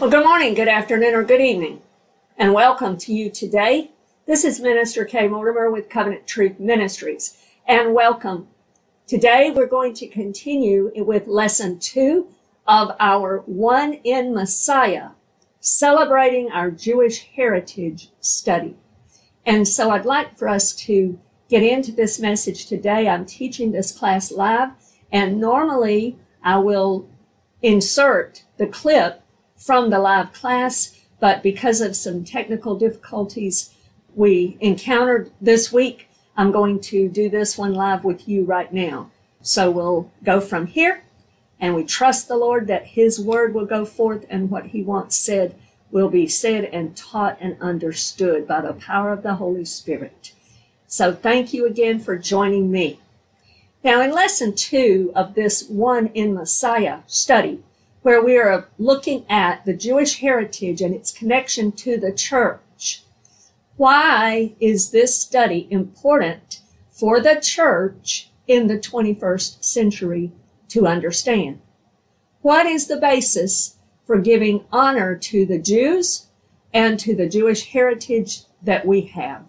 Well, good morning, good afternoon, or good evening, and welcome to you today. This is Minister Kay Mortimer with Covenant Truth Ministries, and welcome. Today we're going to continue with lesson two of our One in Messiah, celebrating our Jewish heritage study. And so I'd like for us to get into this message today. I'm teaching this class live, and normally I will insert the clip from the live class, but because of some technical difficulties we encountered this week, I'm going to do this one live with you right now. So we'll go from here and we trust the Lord that his word will go forth and what he wants said will be said and taught and understood by the power of the Holy Spirit. So thank you again for joining me. Now in lesson two of this one in Messiah study, where we are looking at the Jewish heritage and its connection to the church. Why is this study important for the church in the 21st century to understand? What is the basis for giving honor to the Jews and to the Jewish heritage that we have?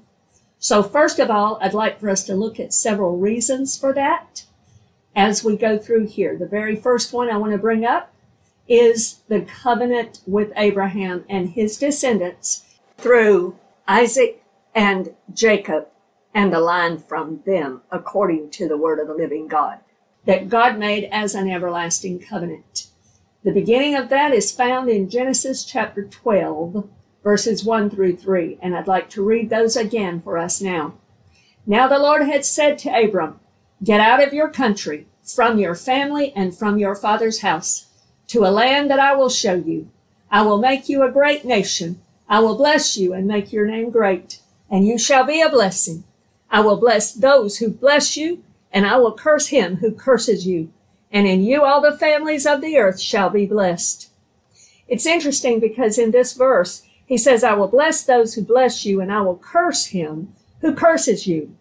So first of all, I'd like for us to look at several reasons for that as we go through here. The very first one I want to bring up is the covenant with Abraham and his descendants through Isaac and Jacob and the line from them according to the word of the living God that God made as an everlasting covenant. The beginning of that is found in Genesis chapter 12 verses 1 through 3 and I'd like to read those again for us now. Now the Lord had said to Abram, get out of your country, from your family and from your father's house to a land that I will show you. I will make you a great nation. I will bless you and make your name great, and you shall be a blessing. I will bless those who bless you, and I will curse him who curses you. And in you all the families of the earth shall be blessed. It's interesting because in this verse, he says, I will bless those who bless you, and I will curse him who curses you.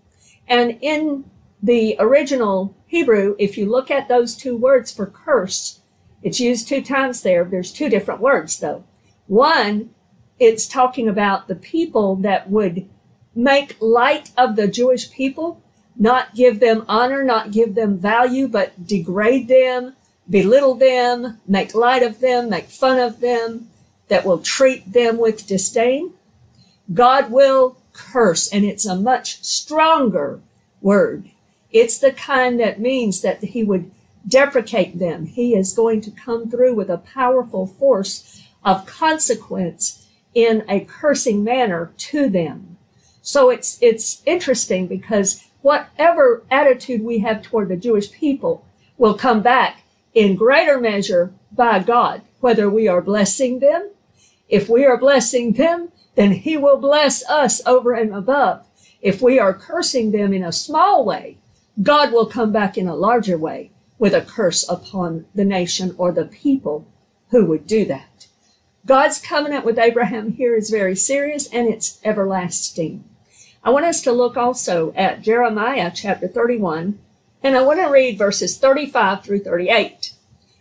And in the original Hebrew, if you look at those two words for curse, it's used two times there. There's two different words though. One, it's talking about the people that would make light of the Jewish people, not give them honor, not give them value, but degrade them, belittle them, make light of them, make fun of them, that will treat them with disdain. God will curse, and it's a much stronger word. It's the kind that means that he would deprecate them. He is going to come through with a powerful force of consequence in a cursing manner to them. So it's, it's interesting because whatever attitude we have toward the Jewish people will come back in greater measure by God, whether we are blessing them. If we are blessing them, then he will bless us over and above. If we are cursing them in a small way, God will come back in a larger way with a curse upon the nation or the people who would do that. God's covenant with Abraham here is very serious and it's everlasting. I want us to look also at Jeremiah chapter 31 and I want to read verses 35 through 38.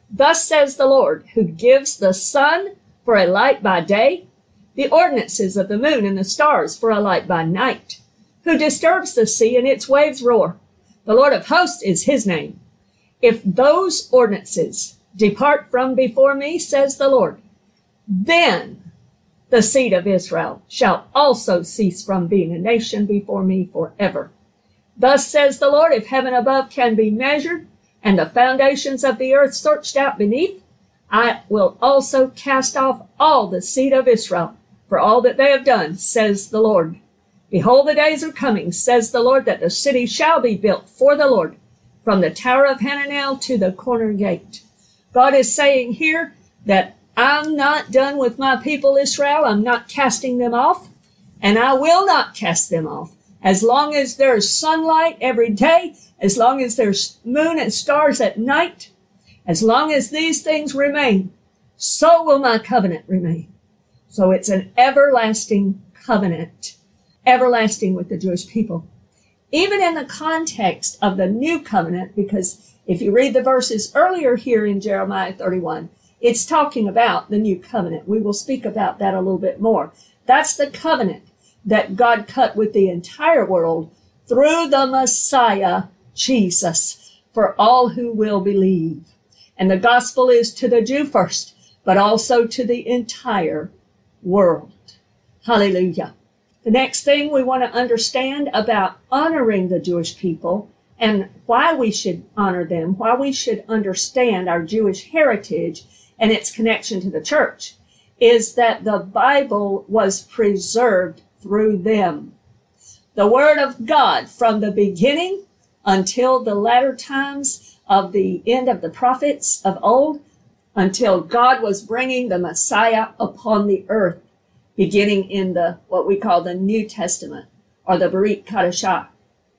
Thus says the Lord, who gives the sun for a light by day, the ordinances of the moon and the stars for a light by night, who disturbs the sea and its waves roar. The Lord of hosts is his name. If those ordinances depart from before me, says the Lord, then the seed of Israel shall also cease from being a nation before me forever. Thus says the Lord, if heaven above can be measured and the foundations of the earth searched out beneath, I will also cast off all the seed of Israel for all that they have done, says the Lord. Behold, the days are coming, says the Lord, that the city shall be built for the Lord from the Tower of Hananel to the corner gate. God is saying here that I'm not done with my people Israel. I'm not casting them off and I will not cast them off. As long as there's sunlight every day, as long as there's moon and stars at night, as long as these things remain, so will my covenant remain. So it's an everlasting covenant, everlasting with the Jewish people even in the context of the new covenant, because if you read the verses earlier here in Jeremiah 31, It's talking about the new covenant. We will speak about that a little bit more. That's the covenant that God cut with the entire world through the Messiah, Jesus, for all who will believe. And the gospel is to the Jew first, but also to the entire world. Hallelujah. The next thing we want to understand about honoring the Jewish people and why we should honor them, why we should understand our Jewish heritage and its connection to the church is that the Bible was preserved through them. The Word of God from the beginning until the latter times of the end of the prophets of old, until God was bringing the Messiah upon the earth, beginning in the, what we call the New Testament or the Brit Chadashah.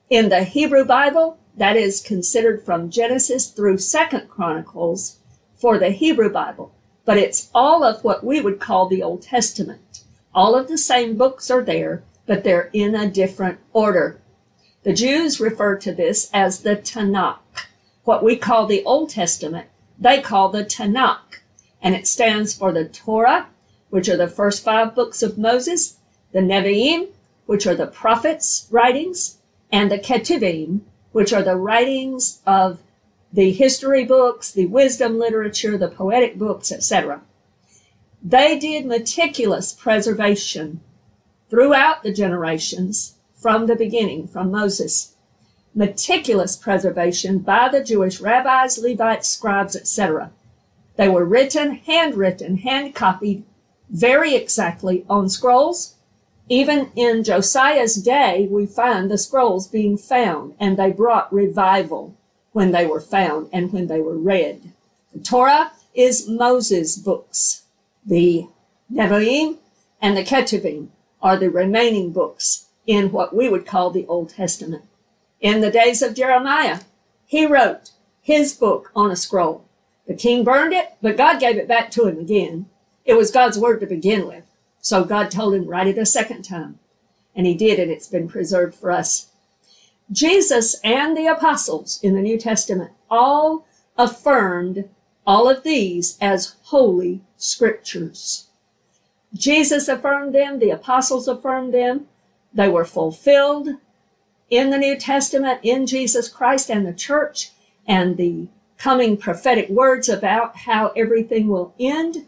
In the Hebrew Bible, that is considered from Genesis through Second Chronicles for the Hebrew Bible, but it's all of what we would call the Old Testament. All of the same books are there, but they're in a different order. The Jews refer to this as the Tanakh. What we call the Old Testament, they call the Tanakh, and it stands for the Torah, which are the first five books of Moses, the Nevi'im, which are the prophets' writings, and the Ketuvim, which are the writings of the history books, the wisdom literature, the poetic books, etc. They did meticulous preservation throughout the generations from the beginning, from Moses. Meticulous preservation by the Jewish rabbis, Levites, scribes, etc. They were written, handwritten, hand copied very exactly on scrolls. Even in Josiah's day, we find the scrolls being found, and they brought revival when they were found and when they were read. The Torah is Moses' books. The Nevi'im and the Ketuvim are the remaining books in what we would call the Old Testament. In the days of Jeremiah, he wrote his book on a scroll. The king burned it, but God gave it back to him again. It was God's word to begin with. So God told him, write it a second time. And he did, and it's been preserved for us. Jesus and the apostles in the New Testament all affirmed all of these as holy scriptures. Jesus affirmed them, the apostles affirmed them. They were fulfilled in the New Testament in Jesus Christ and the church and the coming prophetic words about how everything will end.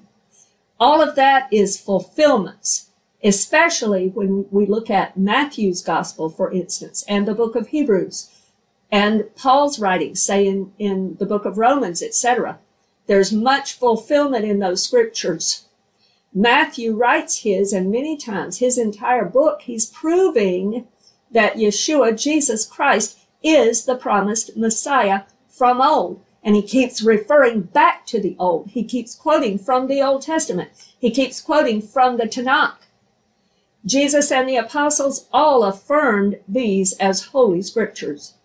All of that is fulfillments, especially when we look at Matthew's gospel, for instance, and the book of Hebrews and Paul's writings, say in, in the book of Romans, etc. There's much fulfillment in those scriptures. Matthew writes his, and many times his entire book, he's proving that Yeshua, Jesus Christ, is the promised Messiah from old. And he keeps referring back to the old. He keeps quoting from the Old Testament. He keeps quoting from the Tanakh. Jesus and the apostles all affirmed these as holy scriptures.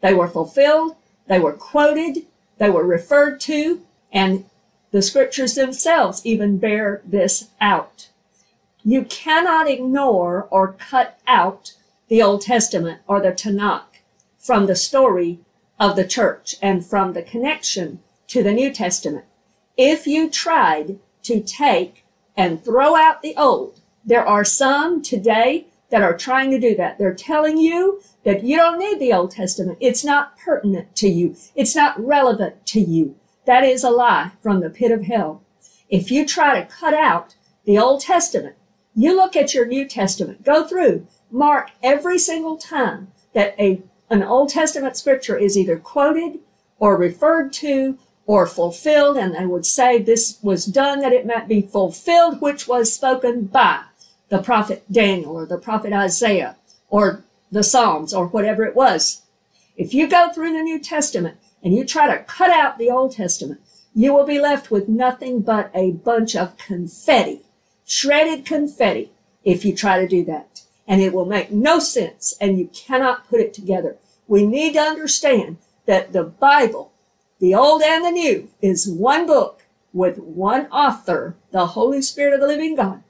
They were fulfilled, they were quoted, they were referred to, and the scriptures themselves even bear this out. You cannot ignore or cut out the Old Testament or the Tanakh from the story of the church and from the connection to the New Testament. If you tried to take and throw out the old, there are some today that are trying to do that. They're telling you that you don't need the Old Testament. It's not pertinent to you. It's not relevant to you. That is a lie from the pit of hell. If you try to cut out the Old Testament, you look at your New Testament, go through, mark every single time that a, an Old Testament scripture is either quoted or referred to or fulfilled, and they would say this was done that it might be fulfilled, which was spoken by the prophet Daniel or the prophet Isaiah or the Psalms or whatever it was. If you go through the New Testament and you try to cut out the Old Testament, you will be left with nothing but a bunch of confetti, shredded confetti, if you try to do that. And it will make no sense and you cannot put it together. We need to understand that the Bible, the Old and the New, is one book with one author, the Holy Spirit of the living God,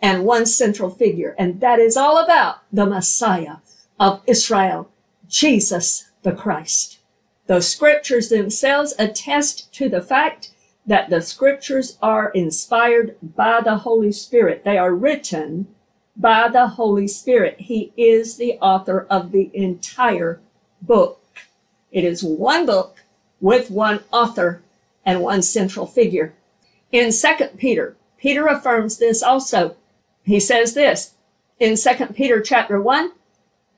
and one central figure. And that is all about the Messiah of Israel, Jesus the Christ. The scriptures themselves attest to the fact that the scriptures are inspired by the Holy Spirit. They are written by the Holy Spirit. He is the author of the entire book. It is one book with one author and one central figure. In 2 Peter, Peter affirms this also. He says this in 2 Peter chapter 1,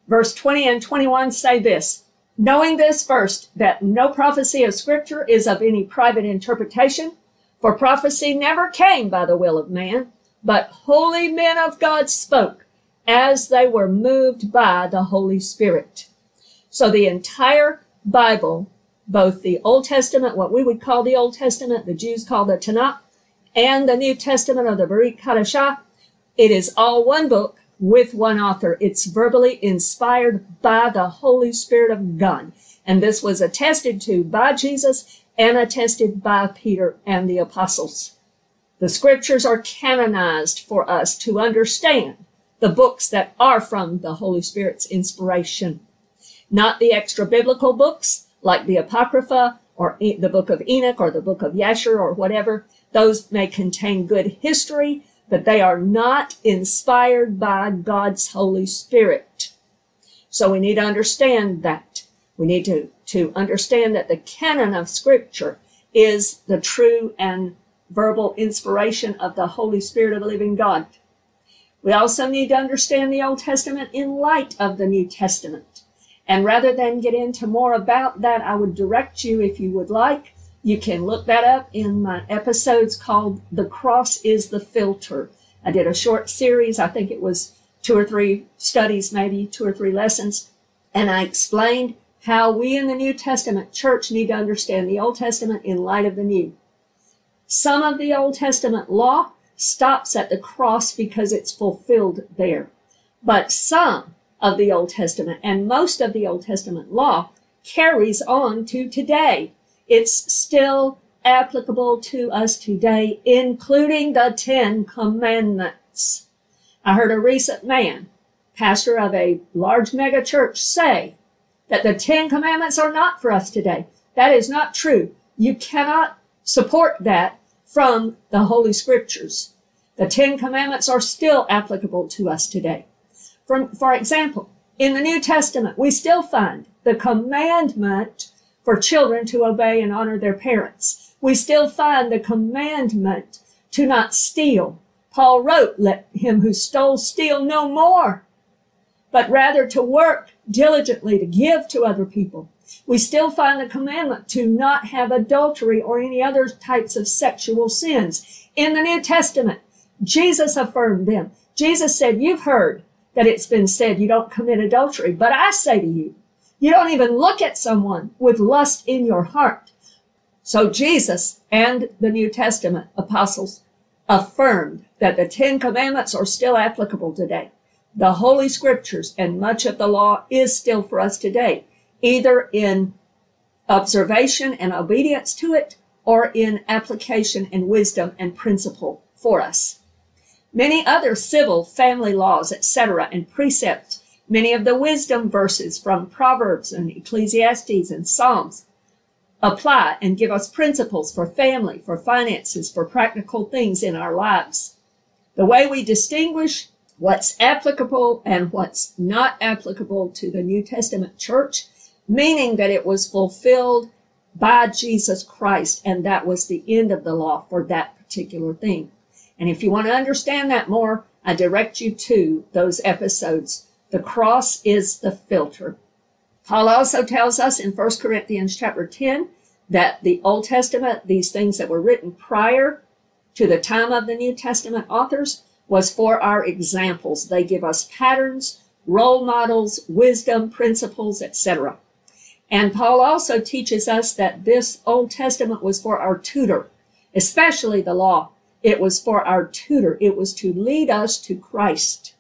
verse 20 and 21 say this, knowing this first, that no prophecy of scripture is of any private interpretation, for prophecy never came by the will of man, but holy men of God spoke as they were moved by the Holy Spirit. So the entire Bible, both the Old Testament, what we would call the Old Testament, the Jews call the Tanakh, and the New Testament or the Brit Hadashah, it is all one book with one author. It's verbally inspired by the Holy Spirit of God. And this was attested to by Jesus and attested by Peter and the apostles. The scriptures are canonized for us to understand the books that are from the Holy Spirit's inspiration. Not the extra biblical books like the Apocrypha or the book of Enoch or the book of Yasher or whatever. Those may contain good history, but they are not inspired by God's Holy Spirit. So we need to understand that. We need to, to understand that the canon of Scripture is the true and verbal inspiration of the Holy Spirit of the living God. We also need to understand the Old Testament in light of the New Testament. And rather than get into more about that, I would direct you, if you would like, you can look that up in my episodes called The Cross is the Filter. I did a short series, I think it was two or three studies, maybe two or three lessons, and I explained how we in the New Testament church need to understand the Old Testament in light of the New. Some of the Old Testament law stops at the cross because it's fulfilled there. But some of the Old Testament and most of the Old Testament law carries on to today. It's still applicable to us today, including the Ten Commandments. I heard a recent man, pastor of a large mega church, say that the Ten Commandments are not for us today. That is not true. You cannot support that from the Holy Scriptures. The Ten Commandments are still applicable to us today. For, for example, in the New Testament, we still find the commandment for children to obey and honor their parents. We still find the commandment to not steal. Paul wrote, let him who stole steal no more, but rather to work diligently to give to other people. We still find the commandment to not have adultery or any other types of sexual sins. In the New Testament, Jesus affirmed them. Jesus said, you've heard that it's been said you don't commit adultery, but I say to you, you don't even look at someone with lust in your heart. So Jesus and the New Testament apostles affirmed that the Ten Commandments are still applicable today. The Holy Scriptures and much of the law is still for us today, either in observation and obedience to it or in application and wisdom and principle for us. Many other civil, family laws, etc., and precepts Many of the wisdom verses from Proverbs and Ecclesiastes and Psalms apply and give us principles for family, for finances, for practical things in our lives. The way we distinguish what's applicable and what's not applicable to the New Testament church, meaning that it was fulfilled by Jesus Christ and that was the end of the law for that particular thing. And if you want to understand that more, I direct you to those episodes the cross is the filter. Paul also tells us in 1 Corinthians chapter 10 that the Old Testament, these things that were written prior to the time of the New Testament authors, was for our examples. They give us patterns, role models, wisdom, principles, etc. And Paul also teaches us that this Old Testament was for our tutor, especially the law. It was for our tutor. It was to lead us to Christ.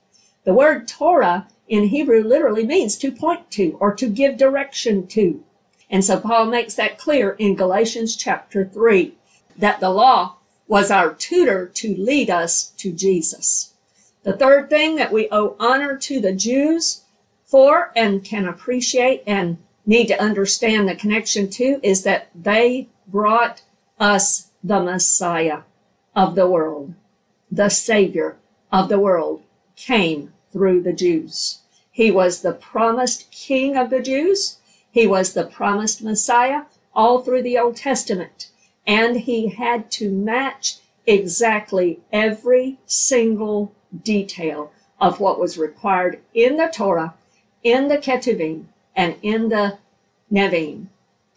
The word Torah in Hebrew literally means to point to or to give direction to. And so Paul makes that clear in Galatians chapter 3 that the law was our tutor to lead us to Jesus. The third thing that we owe honor to the Jews for and can appreciate and need to understand the connection to is that they brought us the Messiah of the world, the Savior of the world, came through the Jews. He was the promised King of the Jews. He was the promised Messiah all through the Old Testament. And he had to match exactly every single detail of what was required in the Torah, in the Ketuvim, and in the Nevi'im.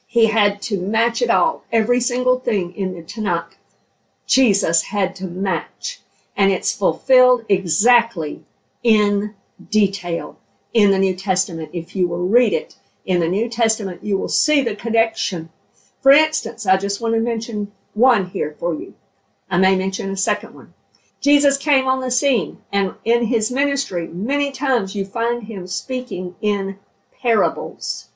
He had to match it all, every single thing in the Tanakh. Jesus had to match, and it's fulfilled exactly in detail in the New Testament. If you will read it in the New Testament, you will see the connection. For instance, I just want to mention one here for you. I may mention a second one. Jesus came on the scene, and in his ministry, many times you find him speaking in parables,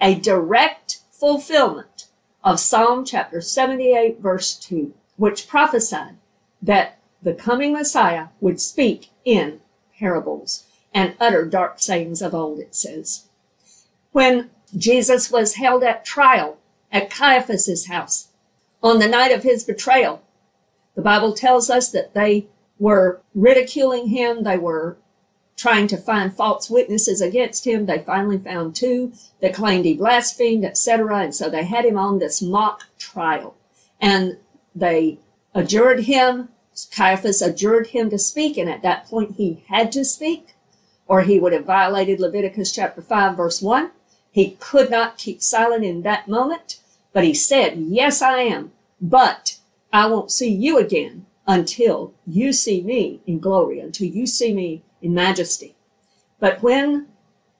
a direct fulfillment of Psalm chapter 78, verse 2, which prophesied that the coming Messiah would speak in parables and utter dark sayings of old, it says. When Jesus was held at trial at Caiaphas's house on the night of his betrayal, the Bible tells us that they were ridiculing him. They were trying to find false witnesses against him. They finally found two that claimed he blasphemed, etc. And so they had him on this mock trial. And they adjured him, Caiaphas adjured him to speak. And at that point, he had to speak or he would have violated Leviticus chapter 5, verse 1. He could not keep silent in that moment, but he said, Yes, I am, but I won't see you again until you see me in glory, until you see me in majesty. But when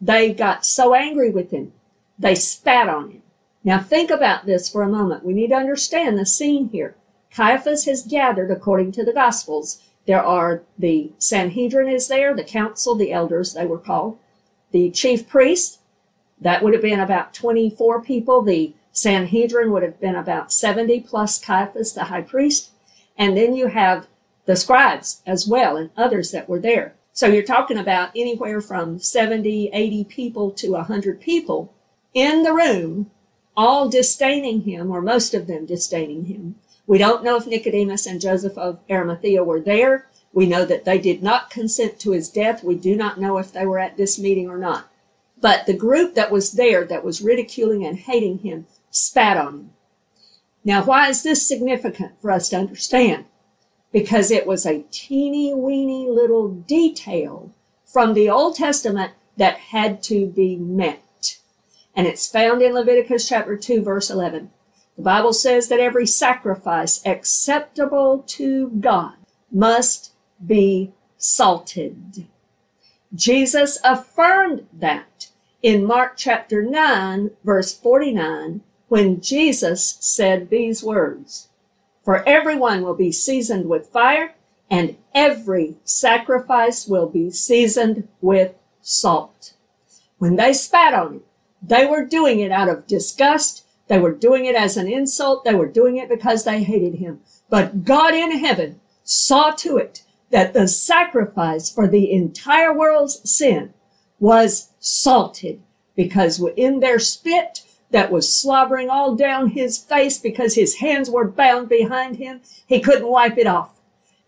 they got so angry with him, they spat on him. Now think about this for a moment. We need to understand the scene here. Caiaphas has gathered according to the Gospels. There are the Sanhedrin is there, the council, the elders, they were called, the chief priest, that would have been about 24 people. The Sanhedrin would have been about 70 plus Caiaphas, the high priest. And then you have the scribes as well and others that were there. So you're talking about anywhere from 70, 80 people to 100 people in the room, all disdaining him, or most of them disdaining him. We don't know if Nicodemus and Joseph of Arimathea were there. We know that they did not consent to his death. We do not know if they were at this meeting or not. But the group that was there that was ridiculing and hating him spat on him. Now, why is this significant for us to understand? Because it was a teeny weeny little detail from the Old Testament that had to be met. And it's found in Leviticus chapter 2, verse 11. The Bible says that every sacrifice acceptable to God must be salted. Jesus affirmed that in Mark chapter 9, verse 49, when Jesus said these words, For everyone will be seasoned with fire, and every sacrifice will be seasoned with salt. When they spat on him, they were doing it out of disgust. They were doing it as an insult. They were doing it because they hated him. But God in heaven saw to it that the sacrifice for the entire world's sin was salted because in their spit that was slobbering all down his face because his hands were bound behind him. He couldn't wipe it off.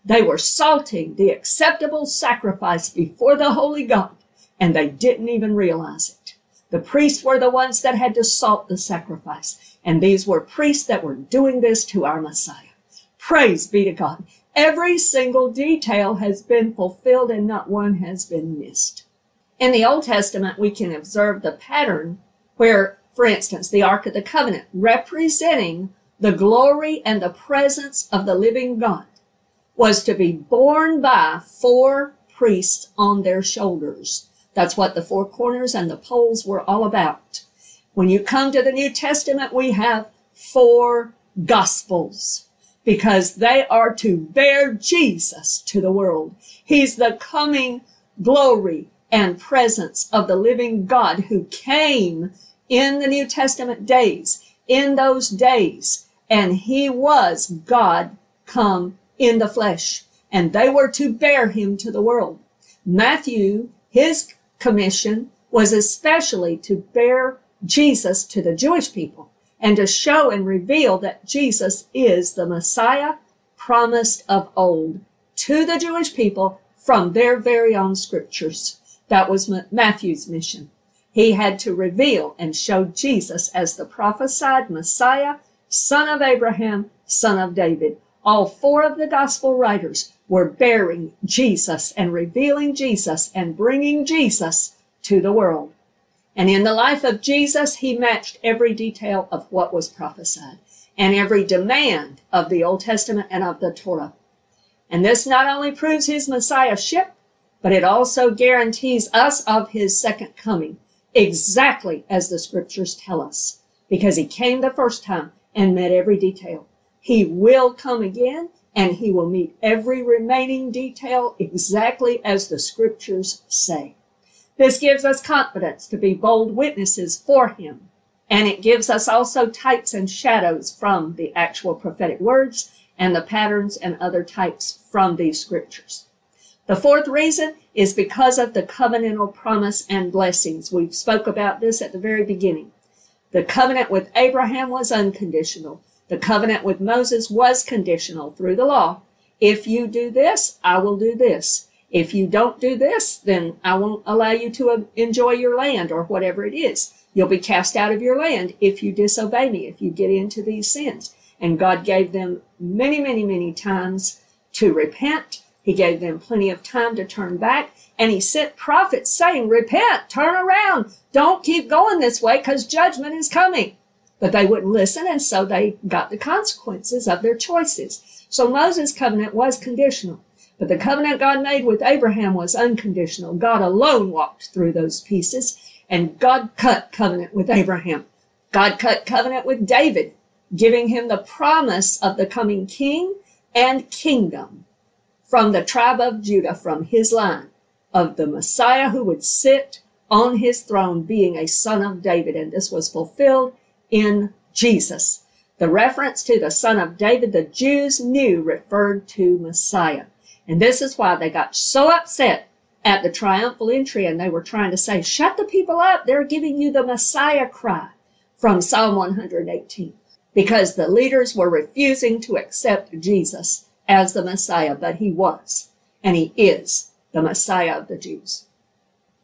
They were salting the acceptable sacrifice before the holy God, and they didn't even realize it. The priests were the ones that had to salt the sacrifice, and these were priests that were doing this to our Messiah. Praise be to God. Every single detail has been fulfilled and not one has been missed. In the Old Testament, we can observe the pattern where for instance, the Ark of the Covenant, representing the glory and the presence of the living God, was to be borne by four priests on their shoulders. That's what the four corners and the poles were all about. When you come to the New Testament, we have four gospels because they are to bear Jesus to the world. He's the coming glory and presence of the living God who came in the New Testament days, in those days, and he was God come in the flesh, and they were to bear him to the world. Matthew, his commission was especially to bear Jesus to the Jewish people and to show and reveal that Jesus is the Messiah promised of old to the Jewish people from their very own scriptures. That was Matthew's mission. He had to reveal and show Jesus as the prophesied Messiah, son of Abraham, son of David. All four of the gospel writers were bearing Jesus and revealing Jesus and bringing Jesus to the world. And in the life of Jesus, he matched every detail of what was prophesied and every demand of the Old Testament and of the Torah. And this not only proves his messiahship, but it also guarantees us of his second coming, exactly as the scriptures tell us, because he came the first time and met every detail. He will come again and he will meet every remaining detail exactly as the scriptures say. This gives us confidence to be bold witnesses for him. And it gives us also types and shadows from the actual prophetic words and the patterns and other types from these scriptures. The fourth reason is because of the covenantal promise and blessings. We spoke about this at the very beginning. The covenant with Abraham was unconditional. The covenant with Moses was conditional through the law. If you do this, I will do this. If you don't do this, then I won't allow you to uh, enjoy your land or whatever it is. You'll be cast out of your land if you disobey me, if you get into these sins. And God gave them many, many, many times to repent. He gave them plenty of time to turn back. And he sent prophets saying, repent, turn around. Don't keep going this way because judgment is coming. But they wouldn't listen. And so they got the consequences of their choices. So Moses' covenant was conditional. But the covenant God made with Abraham was unconditional. God alone walked through those pieces, and God cut covenant with Abraham. God cut covenant with David, giving him the promise of the coming king and kingdom from the tribe of Judah, from his line, of the Messiah who would sit on his throne, being a son of David. And this was fulfilled in Jesus. The reference to the son of David, the Jews knew referred to Messiah. And this is why they got so upset at the triumphal entry and they were trying to say, shut the people up. They're giving you the Messiah cry from Psalm 118 because the leaders were refusing to accept Jesus as the Messiah, but he was and he is the Messiah of the Jews.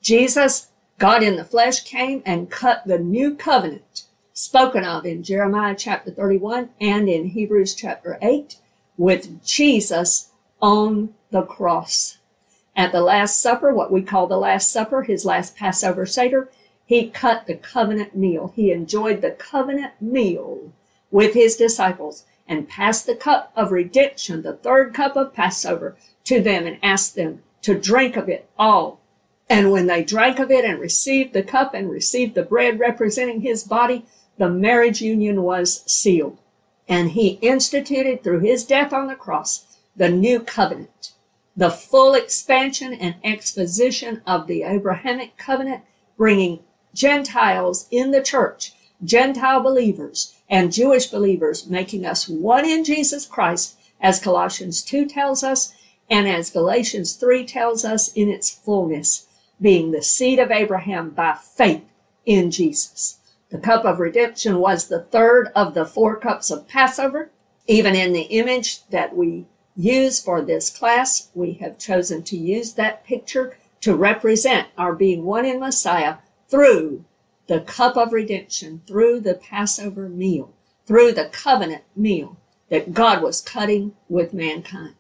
Jesus, God in the flesh, came and cut the new covenant spoken of in Jeremiah chapter 31 and in Hebrews chapter 8 with Jesus on the cross. At the Last Supper, what we call the Last Supper, his last Passover Seder, he cut the covenant meal. He enjoyed the covenant meal with his disciples and passed the cup of redemption, the third cup of Passover, to them and asked them to drink of it all. And when they drank of it and received the cup and received the bread representing his body, the marriage union was sealed. And he instituted through his death on the cross the new covenant, the full expansion and exposition of the Abrahamic covenant, bringing Gentiles in the church, Gentile believers and Jewish believers, making us one in Jesus Christ, as Colossians 2 tells us, and as Galatians 3 tells us in its fullness, being the seed of Abraham by faith in Jesus. The cup of redemption was the third of the four cups of Passover. Even in the image that we use for this class. We have chosen to use that picture to represent our being one in Messiah through the cup of redemption, through the Passover meal, through the covenant meal that God was cutting with mankind.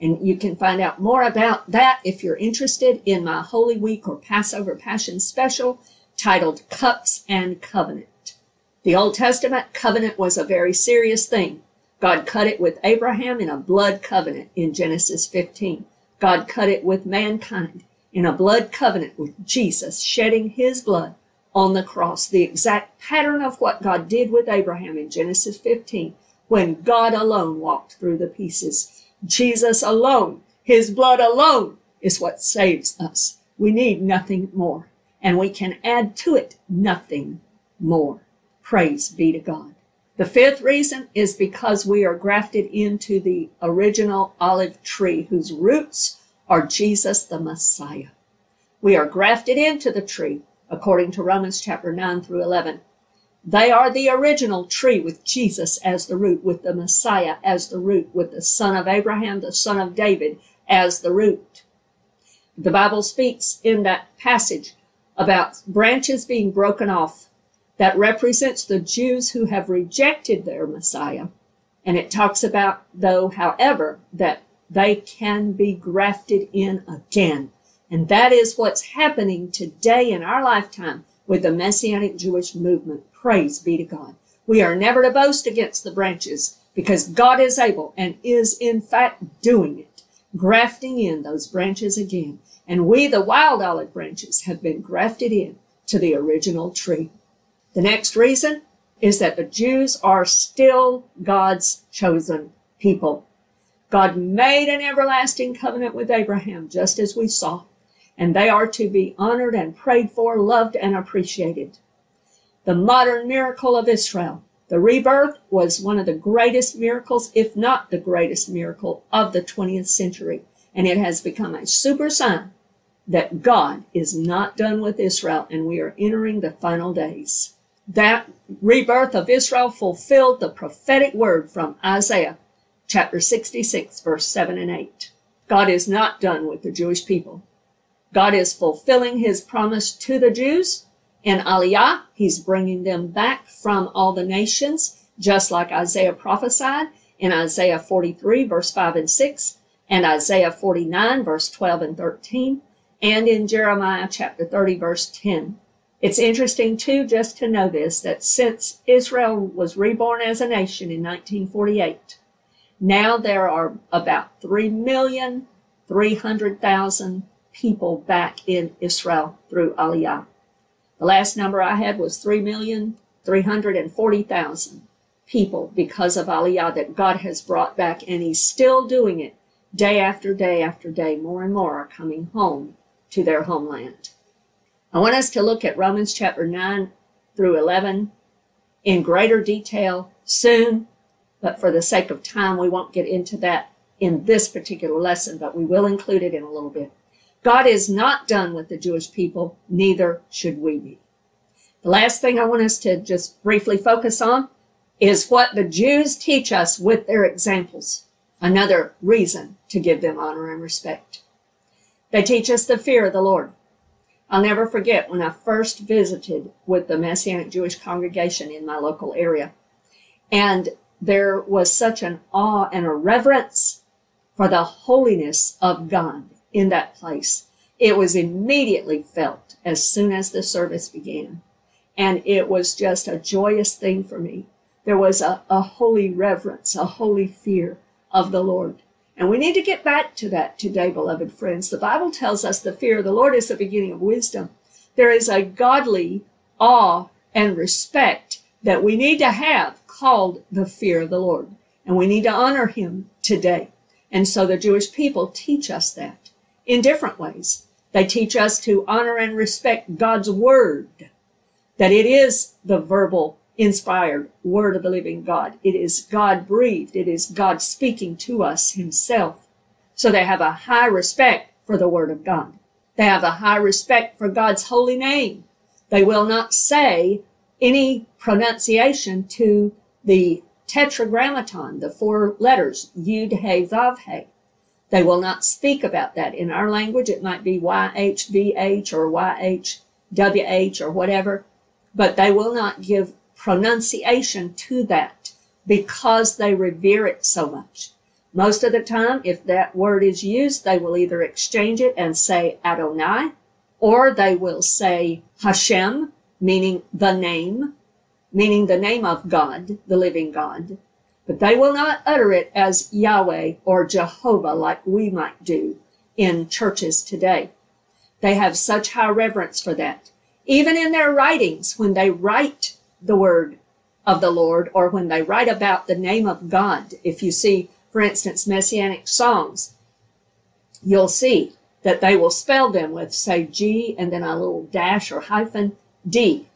And you can find out more about that if you're interested in my Holy Week or Passover Passion special titled Cups and Covenant. The Old Testament covenant was a very serious thing. God cut it with Abraham in a blood covenant in Genesis 15. God cut it with mankind in a blood covenant with Jesus shedding his blood on the cross. The exact pattern of what God did with Abraham in Genesis 15 when God alone walked through the pieces. Jesus alone, his blood alone is what saves us. We need nothing more and we can add to it nothing more. Praise be to God. The fifth reason is because we are grafted into the original olive tree whose roots are Jesus the Messiah. We are grafted into the tree according to Romans chapter 9 through 11. They are the original tree with Jesus as the root, with the Messiah as the root, with the son of Abraham, the son of David as the root. The Bible speaks in that passage about branches being broken off that represents the Jews who have rejected their Messiah. And it talks about, though, however, that they can be grafted in again. And that is what's happening today in our lifetime with the Messianic Jewish movement. Praise be to God. We are never to boast against the branches because God is able and is in fact doing it, grafting in those branches again. And we, the wild olive branches, have been grafted in to the original tree. The next reason is that the Jews are still God's chosen people. God made an everlasting covenant with Abraham, just as we saw, and they are to be honored and prayed for, loved and appreciated. The modern miracle of Israel, the rebirth, was one of the greatest miracles, if not the greatest miracle of the 20th century, and it has become a super sign that God is not done with Israel and we are entering the final days. That rebirth of Israel fulfilled the prophetic word from Isaiah chapter 66, verse 7 and 8. God is not done with the Jewish people. God is fulfilling his promise to the Jews. In Aliyah, he's bringing them back from all the nations, just like Isaiah prophesied in Isaiah 43, verse 5 and 6, and Isaiah 49, verse 12 and 13, and in Jeremiah chapter 30, verse 10. It's interesting too, just to know this, that since Israel was reborn as a nation in 1948, now there are about 3,300,000 people back in Israel through Aliyah. The last number I had was 3,340,000 people because of Aliyah that God has brought back, and He's still doing it day after day after day. More and more are coming home to their homeland. I want us to look at Romans chapter 9 through 11 in greater detail soon, but for the sake of time, we won't get into that in this particular lesson, but we will include it in a little bit. God is not done with the Jewish people, neither should we be. The last thing I want us to just briefly focus on is what the Jews teach us with their examples. Another reason to give them honor and respect. They teach us the fear of the Lord. I'll never forget when I first visited with the Messianic Jewish congregation in my local area. And there was such an awe and a reverence for the holiness of God in that place. It was immediately felt as soon as the service began. And it was just a joyous thing for me. There was a, a holy reverence, a holy fear of the Lord. And we need to get back to that today, beloved friends. The Bible tells us the fear of the Lord is the beginning of wisdom. There is a godly awe and respect that we need to have called the fear of the Lord. And we need to honor him today. And so the Jewish people teach us that in different ways. They teach us to honor and respect God's word, that it is the verbal inspired word of the living God. It is God breathed. It is God speaking to us himself. So they have a high respect for the word of God. They have a high respect for God's holy name. They will not say any pronunciation to the tetragrammaton, the four letters, Yud, He, Vav, He. They will not speak about that. In our language, it might be YHVH or YHWH or whatever, but they will not give pronunciation to that because they revere it so much. Most of the time, if that word is used, they will either exchange it and say Adonai, or they will say Hashem, meaning the name, meaning the name of God, the living God. But they will not utter it as Yahweh or Jehovah like we might do in churches today. They have such high reverence for that. Even in their writings, when they write the word of the Lord or when they write about the name of God. If you see, for instance, messianic songs, you'll see that they will spell them with, say, G and then a little dash or hyphen D.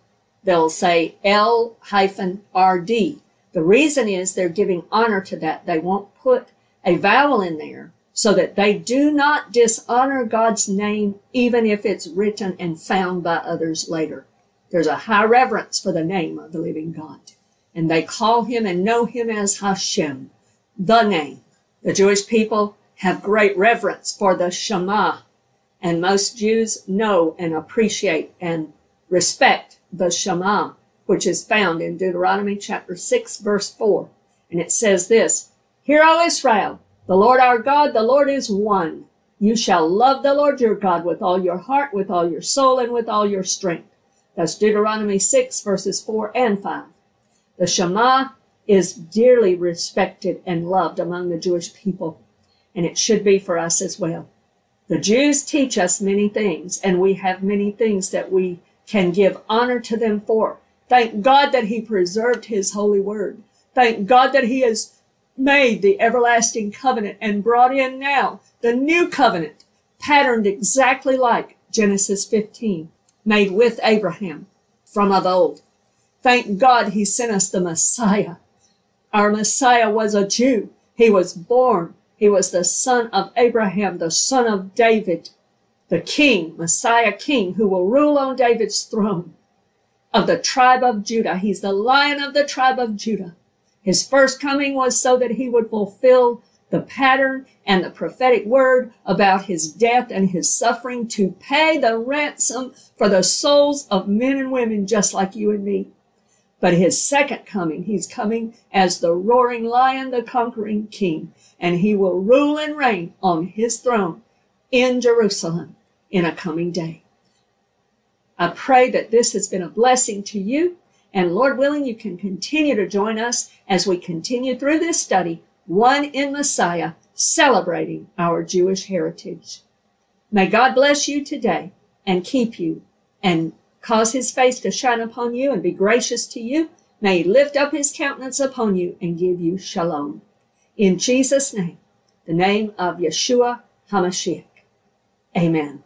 They'll say L hyphen RD. The reason is they're giving honor to that. They won't put a vowel in there so that they do not dishonor God's name, even if it's written and found by others later. There's a high reverence for the name of the living God. And they call him and know him as Hashem, the name. The Jewish people have great reverence for the Shema, and most Jews know and appreciate and respect the Shema, which is found in Deuteronomy chapter 6, verse 4. And it says this, Hear, O Israel, the Lord our God, the Lord is one. You shall love the Lord your God with all your heart, with all your soul, and with all your strength. That's Deuteronomy 6, verses 4 and 5. The Shema is dearly respected and loved among the Jewish people, and it should be for us as well. The Jews teach us many things, and we have many things that we can give honor to them for. Thank God that He preserved His holy word. Thank God that He has made the everlasting covenant and brought in now the new covenant, patterned exactly like Genesis 15, made with Abraham from of old. Thank God he sent us the Messiah. Our Messiah was a Jew. He was born. He was the son of Abraham, the son of David, the king, Messiah king, who will rule on David's throne of the tribe of Judah. He's the lion of the tribe of Judah. His first coming was so that he would fulfill the pattern and the prophetic word about his death and his suffering to pay the ransom for the souls of men and women just like you and me. But his second coming, he's coming as the roaring lion, the conquering king, and he will rule and reign on his throne in Jerusalem in a coming day. I pray that this has been a blessing to you and Lord willing, you can continue to join us as we continue through this study, One in Messiah, celebrating our Jewish heritage. May God bless you today and keep you and cause his face to shine upon you and be gracious to you. May he lift up his countenance upon you and give you shalom. In Jesus' name, the name of Yeshua HaMashiach. Amen.